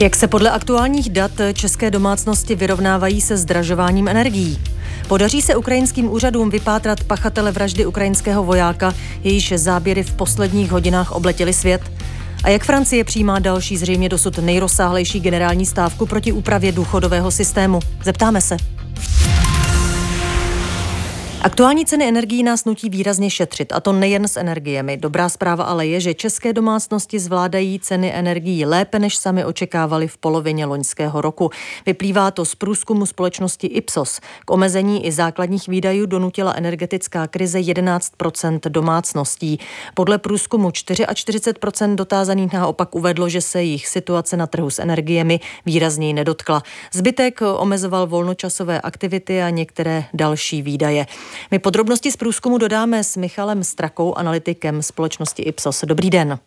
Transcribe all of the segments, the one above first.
Jak se podle aktuálních dat české domácnosti vyrovnávají se zdražováním energií? Podaří se ukrajinským úřadům vypátrat pachatele vraždy ukrajinského vojáka, jejíž záběry v posledních hodinách obletěly svět? A jak Francie přijímá další zřejmě dosud nejrozsáhlejší generální stávku proti úpravě důchodového systému? Zeptáme se. Aktuální ceny energií nás nutí výrazně šetřit, a to nejen s energiemi. Dobrá zpráva ale je, že české domácnosti zvládají ceny energií lépe, než sami očekávali v polovině loňského roku. Vyplývá to z průzkumu společnosti Ipsos. K omezení i základních výdajů donutila energetická krize 11% domácností. Podle průzkumu 44 dotázaných naopak uvedlo, že se jich situace na trhu s energiemi výrazněji nedotkla. Zbytek omezoval volnočasové aktivity a některé další výdaje. My podrobnosti z průzkumu dodáme s Michalem Strakou, analytikem společnosti Ipsos. Dobrý den.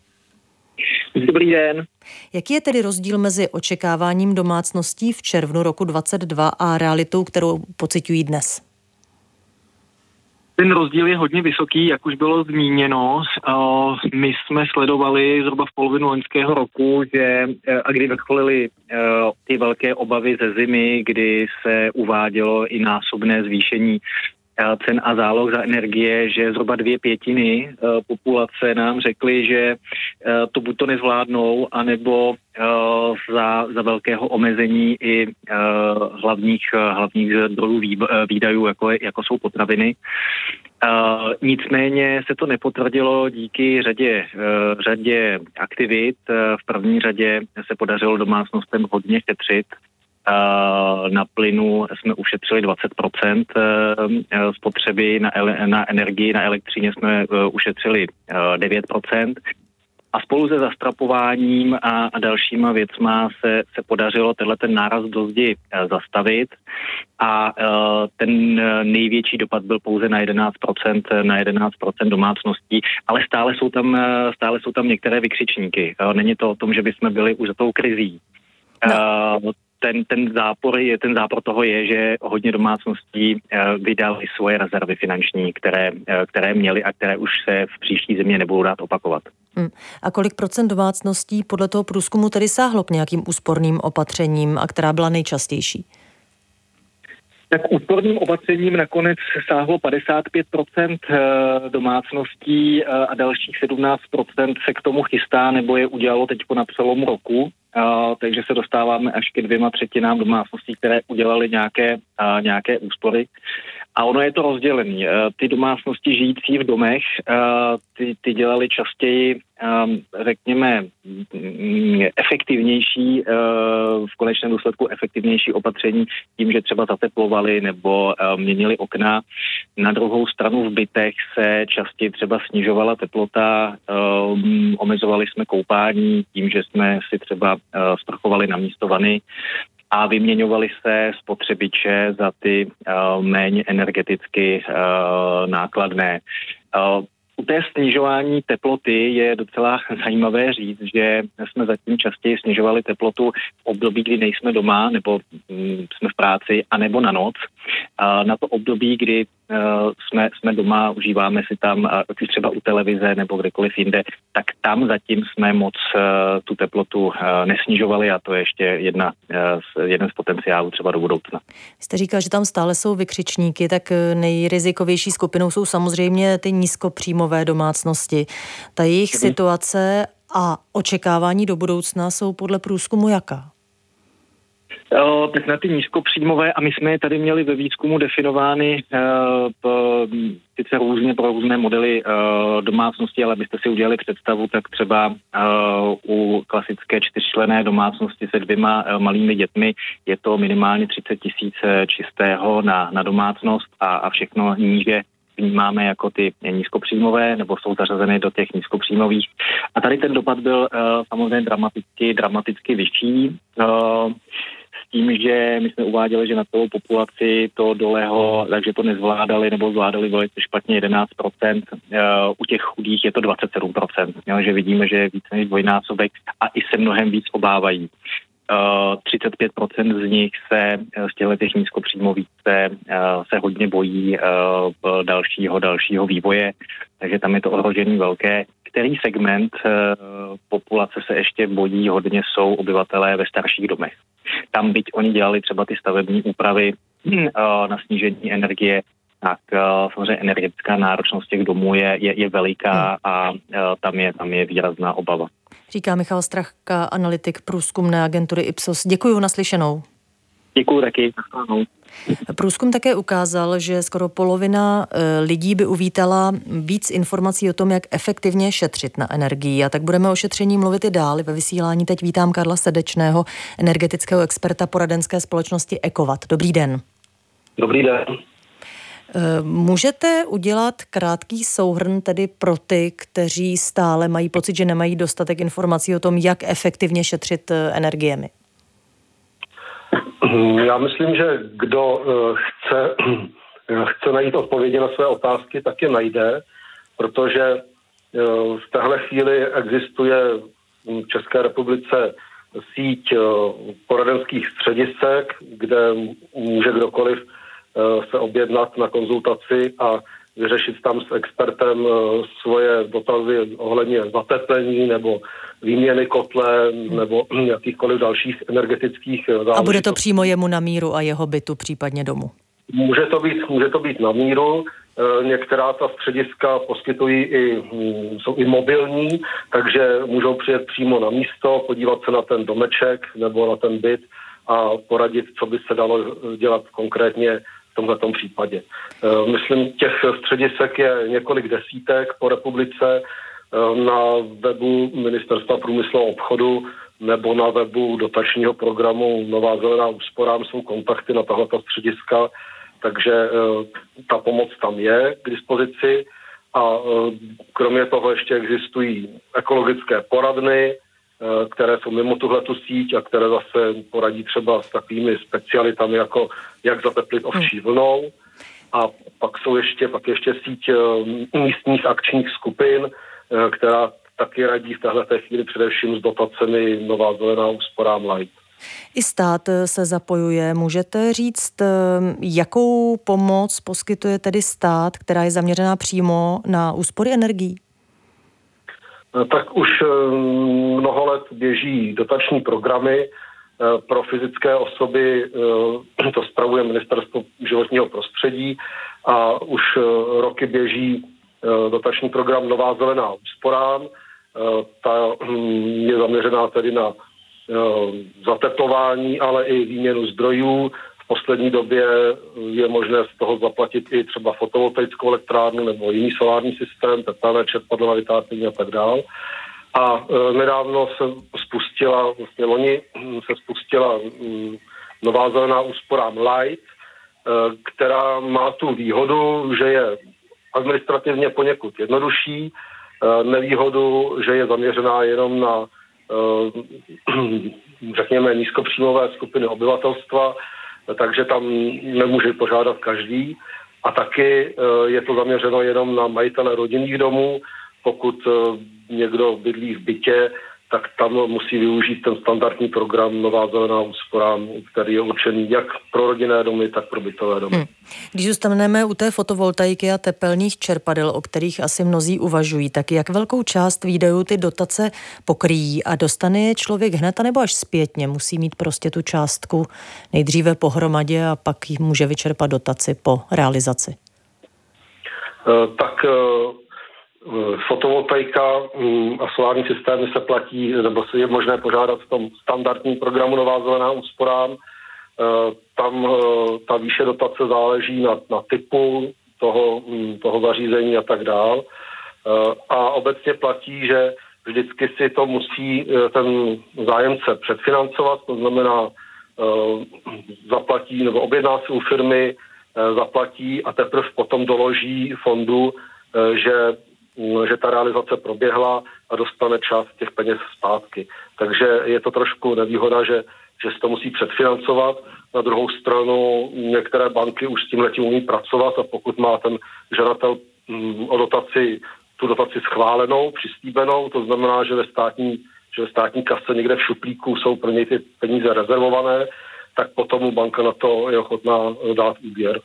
Dobrý den. Jaký je tedy rozdíl mezi očekáváním domácností v červnu roku 2022 a realitou, kterou pocitují dnes? Ten rozdíl je hodně vysoký, jak už bylo zmíněno. My jsme sledovali zhruba v polovinu loňského roku, že e, a kdy vrcholily e, ty velké obavy ze zimy, kdy se uvádělo i násobné zvýšení cen a záloh za energie, že zhruba dvě pětiny eh, populace nám řekly, že eh, to buď to nezvládnou, anebo eh, za, za velkého omezení i hlavních, hlavních zdrojů výdajů, jako, jako jsou potraviny. Uh, nicméně se to nepotvrdilo díky řadě, uh, řadě aktivit. Uh, v první řadě se podařilo domácnostem hodně šetřit. Na plynu jsme ušetřili 20% eh, eh, spotřeby, na, na energii, na elektřině jsme eh, ušetřili 9%. A spolu se zastrapováním a, a dalšíma věcma se, se podařilo tenhle ten náraz do zdi zastavit a ten největší dopad byl pouze na 11%, na 11% domácností, ale stále jsou tam, stále jsou tam některé vykřičníky. Není to o tom, že bychom byli už za tou krizí. No. Ten, ten zápor je, ten zápor toho je, že hodně domácností uh, vydali svoje rezervy finanční, které, uh, které měly a které už se v příští zimě nebudou dát opakovat. Hmm. A kolik procent domácností podle toho průzkumu tedy sáhlo k nějakým úsporným opatřením a která byla nejčastější? Tak úsporným opatřením nakonec sáhlo 55% eh, domácností a dalších 17% se k tomu chystá nebo je udělalo teď na přelomu roku takže se dostáváme až ke dvěma třetinám domácností, které udělali nějaké, nějaké úspory. A ono je to rozdělené. Uh, ty domácnosti žijící v domech, uh, ty, ty dělali častěji um, řekněme, mm, efektivnější, uh, v konečném důsledku efektivnější opatření tím, že třeba zateplovali nebo měnili okna. Na druhou stranu v bytech se častěji třeba snižovala teplota, um, omezovali jsme koupání tím, že jsme si třeba sprchovali na místo vany a vyměňovali se spotřebiče za ty uh, méně energeticky uh, nákladné. Uh, u té snižování teploty je docela zajímavé říct, že jsme zatím častěji snižovali teplotu v období, kdy nejsme doma nebo mm, jsme v práci, anebo na noc. A na to období, kdy uh, jsme, jsme doma, užíváme si tam, uh, už třeba u televize nebo kdekoliv jinde, tak tam zatím jsme moc uh, tu teplotu nesnižovali a to je ještě jedna, jeden z potenciálů třeba do budoucna. Jste říkal, že tam stále jsou vykřičníky, tak nejrizikovější skupinou jsou samozřejmě ty nízkopříjmové domácnosti. Ta jejich hmm. situace a očekávání do budoucna jsou podle průzkumu jaká? O, tak na ty nízkopříjmové, a my jsme je tady měli ve výzkumu definovány uh, sice různě pro různé modely uh, domácnosti, ale abyste si udělali představu, tak třeba u klasické čtyřčlené domácnosti se dvěma malými dětmi je to minimálně 30 tisíc čistého na, na domácnost a, a všechno níže vnímáme jako ty nízkopříjmové nebo jsou zařazeny do těch nízkopříjmových. A tady ten dopad byl uh, samozřejmě dramaticky, dramaticky vyšší. Uh, tím, že my jsme uváděli, že na celou populaci to doleho, takže to nezvládali nebo zvládali velice špatně 11%, uh, u těch chudých je to 27%, jo, že vidíme, že je více než dvojnásobek a i se mnohem víc obávají. Uh, 35% z nich se z těchto těch nízkopříjmových se, se hodně bojí dalšího, dalšího vývoje, takže tam je to ohrožení velké. Který segment uh, populace se ještě bojí, hodně jsou obyvatelé ve starších domech. Tam, byť oni dělali třeba ty stavební úpravy na snížení energie, tak samozřejmě energetická náročnost těch domů je, je, je veliká hmm. a tam je, tam je výrazná obava. Říká Michal Strachka, analytik průzkumné agentury Ipsos. Děkuji naslyšenou. Děkuji taky. Průzkum také ukázal, že skoro polovina e, lidí by uvítala víc informací o tom, jak efektivně šetřit na energii. A tak budeme o šetření mluvit i dál. Ve vysílání teď vítám Karla Sedečného, energetického experta poradenské společnosti Ekovat. Dobrý den. Dobrý den. E, můžete udělat krátký souhrn tedy pro ty, kteří stále mají pocit, že nemají dostatek informací o tom, jak efektivně šetřit e, energiemi? Já myslím, že kdo eh, chce, chce najít odpovědi na své otázky, tak je najde, protože eh, v téhle chvíli existuje v České republice síť eh, poradenských středisek, kde může kdokoliv se objednat na konzultaci a vyřešit tam s expertem svoje dotazy ohledně zateplení nebo výměny kotle nebo jakýchkoliv dalších energetických záležitostí. A bude to přímo jemu na míru a jeho bytu, případně domu? Může to být, může to být na míru. E, některá ta střediska poskytují i, hm, jsou i mobilní, takže můžou přijet přímo na místo, podívat se na ten domeček nebo na ten byt a poradit, co by se dalo dělat konkrétně v tomto případě. E, myslím, těch středisek je několik desítek po republice Eh, na webu Ministerstva průmyslu a obchodu nebo na webu dotačního programu Nová zelená úsporám jsou kontakty na tohleto střediska, takže eh, ta pomoc tam je k dispozici a eh, kromě toho ještě existují ekologické poradny, které jsou mimo tuhletu síť a které zase poradí třeba s takovými specialitami, jako jak zateplit ovčí hmm. vlnou. A pak jsou ještě, pak ještě síť místních akčních skupin, Eh, která taky radí v téhle chvíli především s dotacemi Nová zelená úsporám Light. I stát eh, se zapojuje. Můžete říct, eh, jakou pomoc poskytuje tedy stát, která je zaměřená přímo na úspory energií? Tak už mnoho let běží dotační programy pro fyzické osoby, to spravuje Ministerstvo životního prostředí a už roky běží Eh, dotační program Nová zelená úsporám. Eh, ta hm, je zaměřená tedy na eh, zateplování, ale i výměnu zdrojů. Poslední době je možné z toho zaplatit i třeba fotovoltaickou elektrárnu nebo jiný solární systém, teplné čerpadlové vytápění a tak dále. A nedávno se spustila, vlastně loni se spustila hm, nová zelená úsporám Light, která má tu výhodu, že je administrativně poněkud jednodušší, eh, nevýhodu, že je zaměřená jenom na, řekněme, nízkopříjmové skupiny obyvatelstva, takže tam nemůže požádat každý. A taky eh, je to zaměřeno jenom na majitele rodinných domů, pokud někdo bydlí v bytě, tak tam musí využít ten standardní program Nová zelená úspora, který je určený jak pro rodinné domy, tak pro bytové domy. Hmm. Když zůstaneme u té fotovoltaiky a tepelných čerpadel, o kterých asi mnozí uvažují, tak jak velkou část výdajů ty dotace pokryjí a dostane je člověk hned nebo až zpětně? Musí mít prostě tu částku nejdříve pohromadě a pak ji může vyčerpat dotaci po realizaci? Eh, tak Eh, fotovoltaika mm, a solární systémy se platí, nebo je možné požádat v tom standardním programu Nová zelená úsporám. Eh, tam eh, ta výše dotace záleží na, na typu toho, mm, toho zařízení a tak dál. A obecně platí, že vždycky si to musí ten zájemce předfinancovat, to znamená zaplatí nebo objedná si u firmy, zaplatí a teprve potom doloží fondu, že že ta realizace proběhla a dostane část těch peněz zpátky. Takže je to trošku nevýhoda, že, že se to musí předfinancovat. Na druhou stranu některé banky už s tím letím umí pracovat a pokud má ten žadatel mm, o dotaci tu dotaci schválenou, přislíbenou, to znamená, že ve státní, že ve státní kase někde v šuplíku jsou pro něj ty peníze rezervované, tak potom banka na to je ochotná dát úvěr.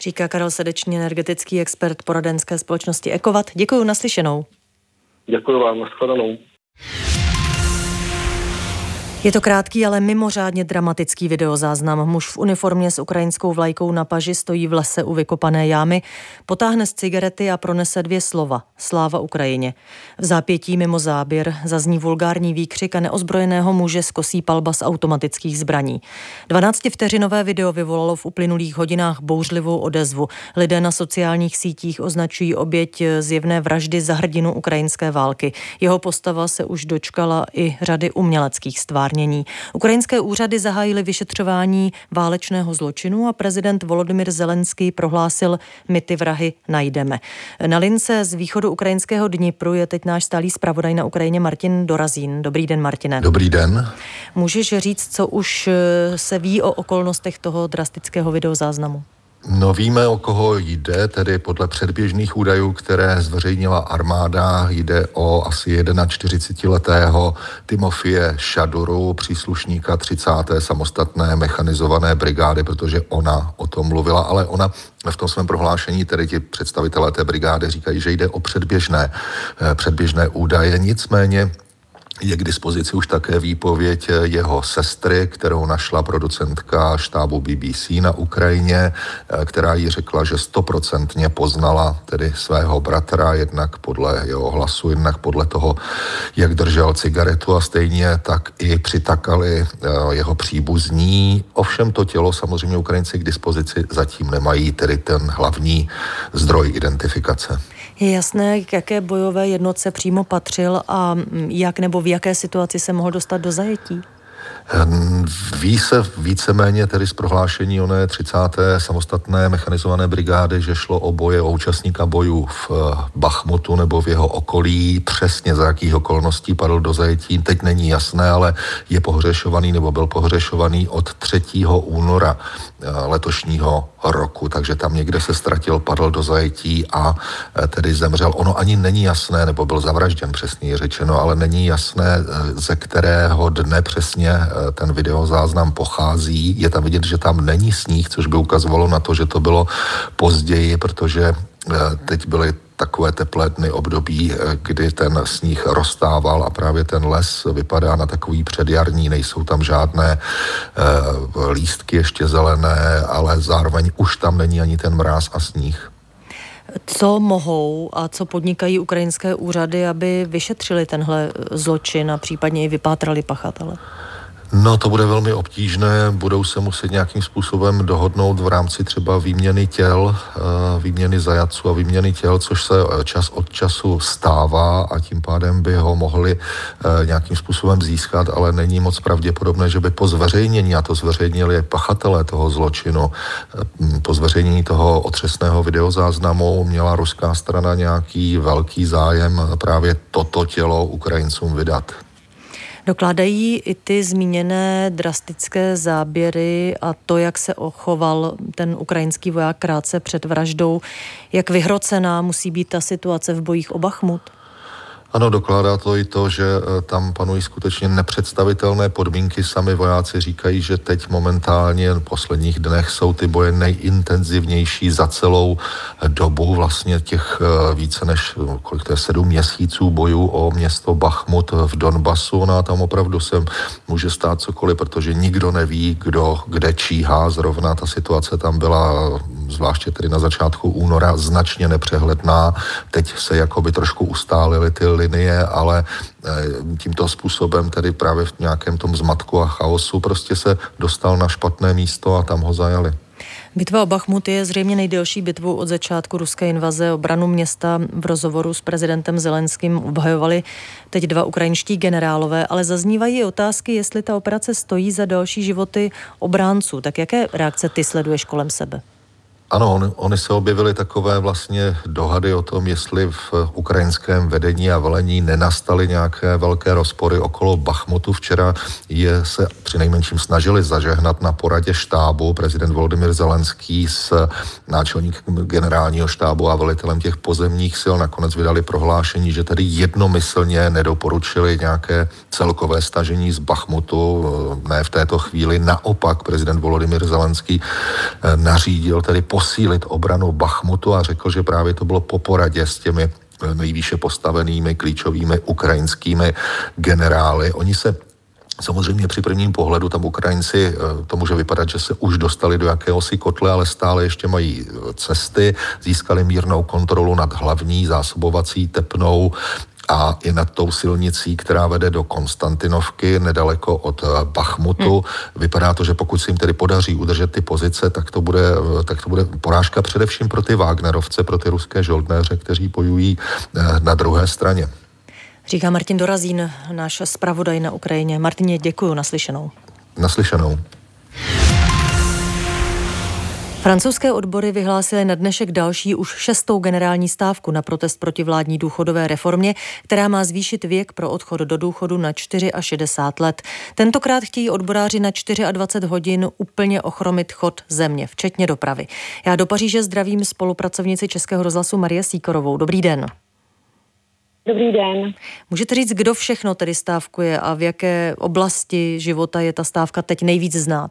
Říká Karel Sedečný, energetický expert poradenské společnosti Ekovat. Děkuji naslyšenou. Děkuji vám, nashledanou. Je to krátký, ale mimořádně dramatický videozáznam. Muž v uniformě s ukrajinskou vlajkou na paži stojí v lese u vykopané jámy, potáhne z cigarety a pronese dvě slova. Sláva Ukrajině. V zápětí mimo záběr zazní vulgární výkřik a neozbrojeného muže skosí palba z automatických zbraní. 12-vteřinové video vyvolalo v uplynulých hodinách bouřlivou odezvu. Lidé na sociálních sítích označují oběť zjevné vraždy za hrdinu ukrajinské války. Jeho postava se už dočkala i řady uměleckých stvár stvárnění. Ukrajinské úřady zahájily vyšetřování válečného zločinu a prezident Volodymyr Zelenský prohlásil, my ty vrahy najdeme. Na lince z východu ukrajinského Dnipru je teď náš stálý zpravodaj na Ukrajině Martin Dorazín. Dobrý den, Martine. Dobrý den. Můžeš říct, co už eh, se ví o okolnostech toho drastického videozáznamu? No víme, o koho jde, tedy podle předběžných údajů, které zveřejnila armáda, jde o asi 41-letého Timofie Šaduru, příslušníka 30. samostatné mechanizované brigády, protože ona o tom mluvila, ale ona v tom svém prohlášení, tedy ti představitelé té brigády říkají, že jde o předběžné, eh, předběžné údaje, nicméně je k dispozici už také výpověď jeho sestry, kterou našla producentka štábu BBC na Ukrajině, eh, která jí řekla, že stoprocentně poznala tedy svého bratra, jednak podle jeho hlasu, jednak podle toho, jak držel cigaretu a stejně tak i přitakali eh, jeho příbuzní. Ovšem to tělo samozřejmě Ukrajinci k dispozici zatím nemají, tedy ten hlavní zdroj identifikace. Je jasné, k jaké bojové jednotce přímo patřil a jak nebo v jaké situaci se mohl dostat do zajetí? Ehm, ví se víceméně tedy z prohlášení oné 30. samostatné mechanizované brigády, že šlo o boje, o účastníka bojů v eh, Bachmutu nebo v jeho okolí. Přesně za jakých okolností padl do zajetí, teď není jasné, ale je pohřešovaný nebo byl pohřešovaný od 3. února eh, letošního roku, takže tam někde se ztratil, padl do zajetí a eh, tedy zemřel. Ono ani není jasné, nebo byl zavražděn, přesně řečeno, ale není jasné, ze kterého dne přesně Eh, ten videozáznam pochází. Je tam vidět, že tam není sníh, což by ukazovalo na to, že to bylo později, protože eh, teď byly takové teplé dny období, eh, kdy ten sníh rozstával a právě ten les vypadá na takový předjarní, nejsou tam žádné lístky ještě zelené, ale zároveň už tam není ani ten mráz a sníh. Co mohou a co podnikají ukrajinské úřady, aby vyšetřili tenhle zločin a případně i vypátrali pachatele? No to bude velmi obtížné, budou se muset nějakým způsobem dohodnout v rámci třeba výměny těl, eh, výměny zajaců a výměny těl, což se eh, čas od času stává a tím pádem by ho mohli eh, nějakým způsobem získat, ale není moc pravděpodobné, že by po zveřejnění, a to zveřejnili pachatelé toho zločinu, po zveřejnění toho otřesného videozáznamu měla ruská strana nějaký velký zájem právě toto tělo Ukrajincům vydat. Dokládají i ty zmíněné drastické záběry a to, jak se ochoval ten ukrajinský voják krátce před vraždou, jak vyhrocená musí být ta situace v bojích o Bachmut? Ano, dokládá to i to, že e, tam panují skutečně nepředstavitelné podmínky. Sami vojáci říkají, že teď momentálně v posledních dnech jsou ty boje nejintenzivnější za celou dobu vlastně těch e, více než kolik to je, sedm měsíců bojů o město Bachmut v Donbasu. No a tam opravdu se může stát cokoliv, protože nikdo neví, kdo kde číhá. Zrovna ta situace tam byla zvláště tedy na začátku února značně nepřehledná. Teď se jakoby trošku ustálily ty linie, ale eh, tímto způsobem tedy právě v nějakém tom zmatku a chaosu prostě se dostal na špatné místo a tam ho zajali. Bitva o Bachmut je zřejmě nejdelší bitvou od začátku ruské invaze. Obranu města v rozhovoru s prezidentem Zelenským obhajovali teď dva ukrajinští generálové, ale zaznívají otázky, jestli ta operace stojí za další životy obránců. Tak jaké reakce ty sleduješ kolem sebe? Ano, on, oni se objevily takové vlastně dohady o tom, jestli v ukrajinském vedení a velení nenastaly nějaké velké rozpory okolo Bachmutu. Včera je se při nejmenším snažili zažehnat na poradě štábu prezident Volodymyr Zelenský s náčelníkem generálního štábu a velitelem těch pozemních sil. Nakonec vydali prohlášení, že tedy jednomyslně nedoporučili nějaké celkové stažení z Bachmutu, ne v této chvíli. Naopak prezident Volodymyr Zelenský eh, nařídil tedy po posílit obranu Bachmutu a řekl, že právě to bylo po poradě s těmi eh, nejvýše postavenými klíčovými ukrajinskými generály. Oni se Samozřejmě při prvním pohledu tam Ukrajinci eh, to může vypadat, že se už dostali do jakéhosi kotle, ale stále ještě mají eh, cesty, získali mírnou kontrolu nad hlavní zásobovací tepnou a i nad tou silnicí, která vede do Konstantinovky, nedaleko od eh, Bachmutu. Hmm. Vypadá to, že pokud se jim tedy podaří udržet ty pozice, tak to bude, tak to bude porážka především pro ty Wagnerovce, pro ty ruské žoldnéře, kteří bojují na druhé straně. Říká Martin Dorazín, náš zpravodaj na Ukrajině. Martině, děkuji, naslyšenou. Naslyšenou. Francouzské odbory vyhlásily na dnešek další už šestou generální stávku na protest proti vládní důchodové reformě, která má zvýšit věk pro odchod do důchodu na 64 let. Tentokrát chtějí odboráři na 24 hodin úplně ochromit chod země, včetně dopravy. Já do Paříže zdravím spolupracovnici Českého rozhlasu Marie Síkorovou. Dobrý den. Dobrý den. Můžete říct, kdo všechno tedy stávkuje a v jaké oblasti života je ta stávka teď nejvíc znát?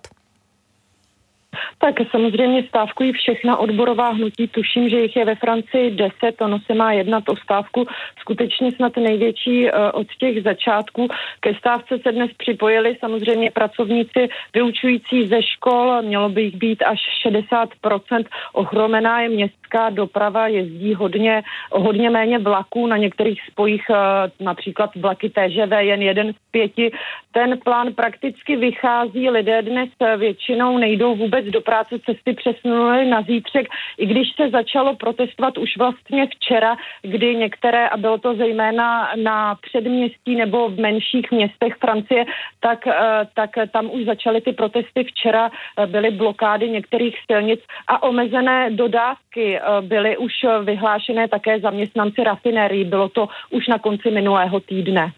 Tak samozřejmě stávkují všechna odborová hnutí. Tuším, že jich je ve Francii deset. Ono se má jednat o stávku skutečně snad největší eh, od těch začátků. Ke stávce se dnes připojili samozřejmě pracovníci vyučující ze škol. Mělo by jich být až 60%. Ochromená je městská doprava, jezdí hodně, hodně méně vlaků. Na některých spojích eh, například vlaky TŽV jen jeden z pěti. Ten plán prakticky vychází. Lidé dnes většinou nejdou vůbec do práce cesty přesunuli na zítřek, i když se začalo protestovat už vlastně včera, kdy některé, a bylo to zejména na předměstí nebo v menších městech Francie, tak, eh, tak tam už začaly ty protesty včera, eh, byly blokády některých silnic a omezené dodávky eh, byly už vyhlášené také zaměstnanci rafinérií. Bylo to už na konci minulého týdne.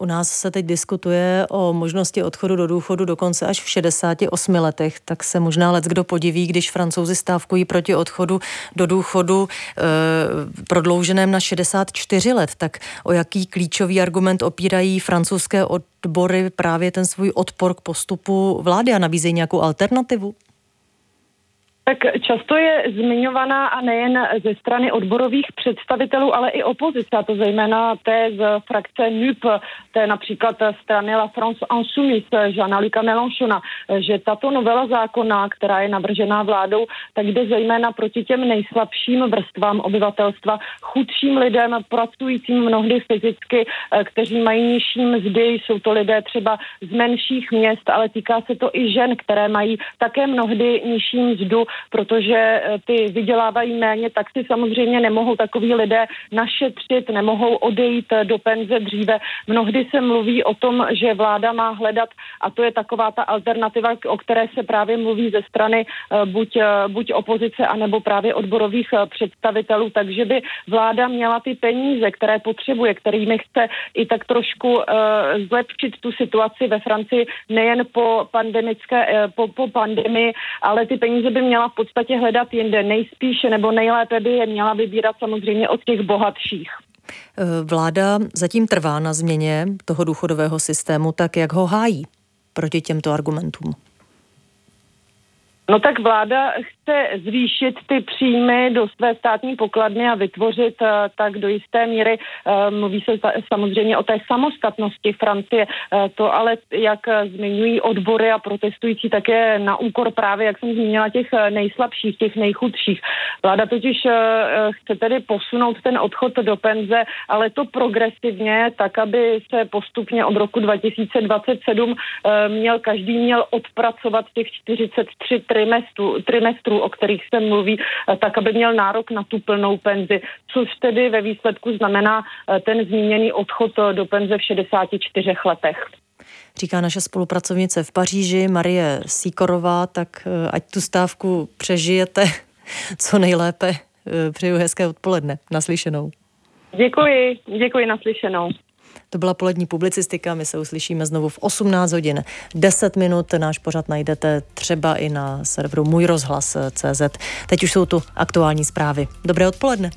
U nás se teď diskutuje o možnosti odchodu do důchodu dokonce až v 68 letech, tak se možná let kdo podiví, když francouzi stávkují proti odchodu do důchodu e, prodlouženém na 64 let. Tak o jaký klíčový argument opírají francouzské odbory právě ten svůj odpor k postupu vlády a nabízejí nějakou alternativu? Tak často je zmiňovaná a nejen ze strany odborových představitelů, ale i opozice, a to zejména té z frakce NUP, té například strany La France Insoumise, Jeana Luca Mélenchona, že tato novela zákona, která je navržená vládou, tak jde zejména proti těm nejslabším vrstvám obyvatelstva, chudším lidem, pracujícím mnohdy fyzicky, kteří mají nižší mzdy, jsou to lidé třeba z menších měst, ale týká se to i žen, které mají také mnohdy nižší mzdu protože eh, ty vydělávají méně, tak si samozřejmě nemohou takový lidé našetřit, nemohou odejít eh, do penze dříve. Mnohdy se mluví o tom, že vláda má hledat, a to je taková ta alternativa, o které se právě mluví ze strany eh, buď, buď opozice, anebo právě odborových představitelů, takže by vláda měla ty peníze, které potřebuje, kterými chce i tak trošku zlepšit tu situaci ve Francii nejen po pandemické, po, po pandemii, ale ty peníze by měla v podstatě hledat jinde. Nejspíše nebo nejlépe by je měla vybírat samozřejmě od těch bohatších. Eh, vláda zatím trvá na změně toho důchodového systému, tak jak ho hájí proti těmto argumentům? No tak vláda chce zvýšit ty příjmy do své státní pokladny a vytvořit uh, tak do jisté míry, uh, mluví se samozřejmě o té samostatnosti Francie, uh, to ale, jak zmiňují odbory a protestující, také na úkor právě, jak jsem zmínila, těch nejslabších, těch nejchudších. Vláda totiž chce tedy posunout ten odchod do penze, ale to progresivně, tak, aby se postupně od roku 2027 měl každý měl odpracovat těch 43 trimestru, trimestru, o kterých se mluví, eh, tak aby měl nárok na tu plnou penzi, což tedy ve výsledku znamená eh, ten zmíněný odchod eh, do penze v 64 letech. Říká naše spolupracovnice v Paříži, Marie Síkorová, tak ať tu stávku přežijete co nejlépe. Přeju hezké odpoledne. Naslyšenou. Děkuji, děkuji naslyšenou. To byla polední publicistika, my se uslyšíme znovu v 18 hodin 10 minut. Náš pořad najdete třeba i na serveru Můj rozhlas CZ. Teď už jsou tu aktuální zprávy. Dobré odpoledne.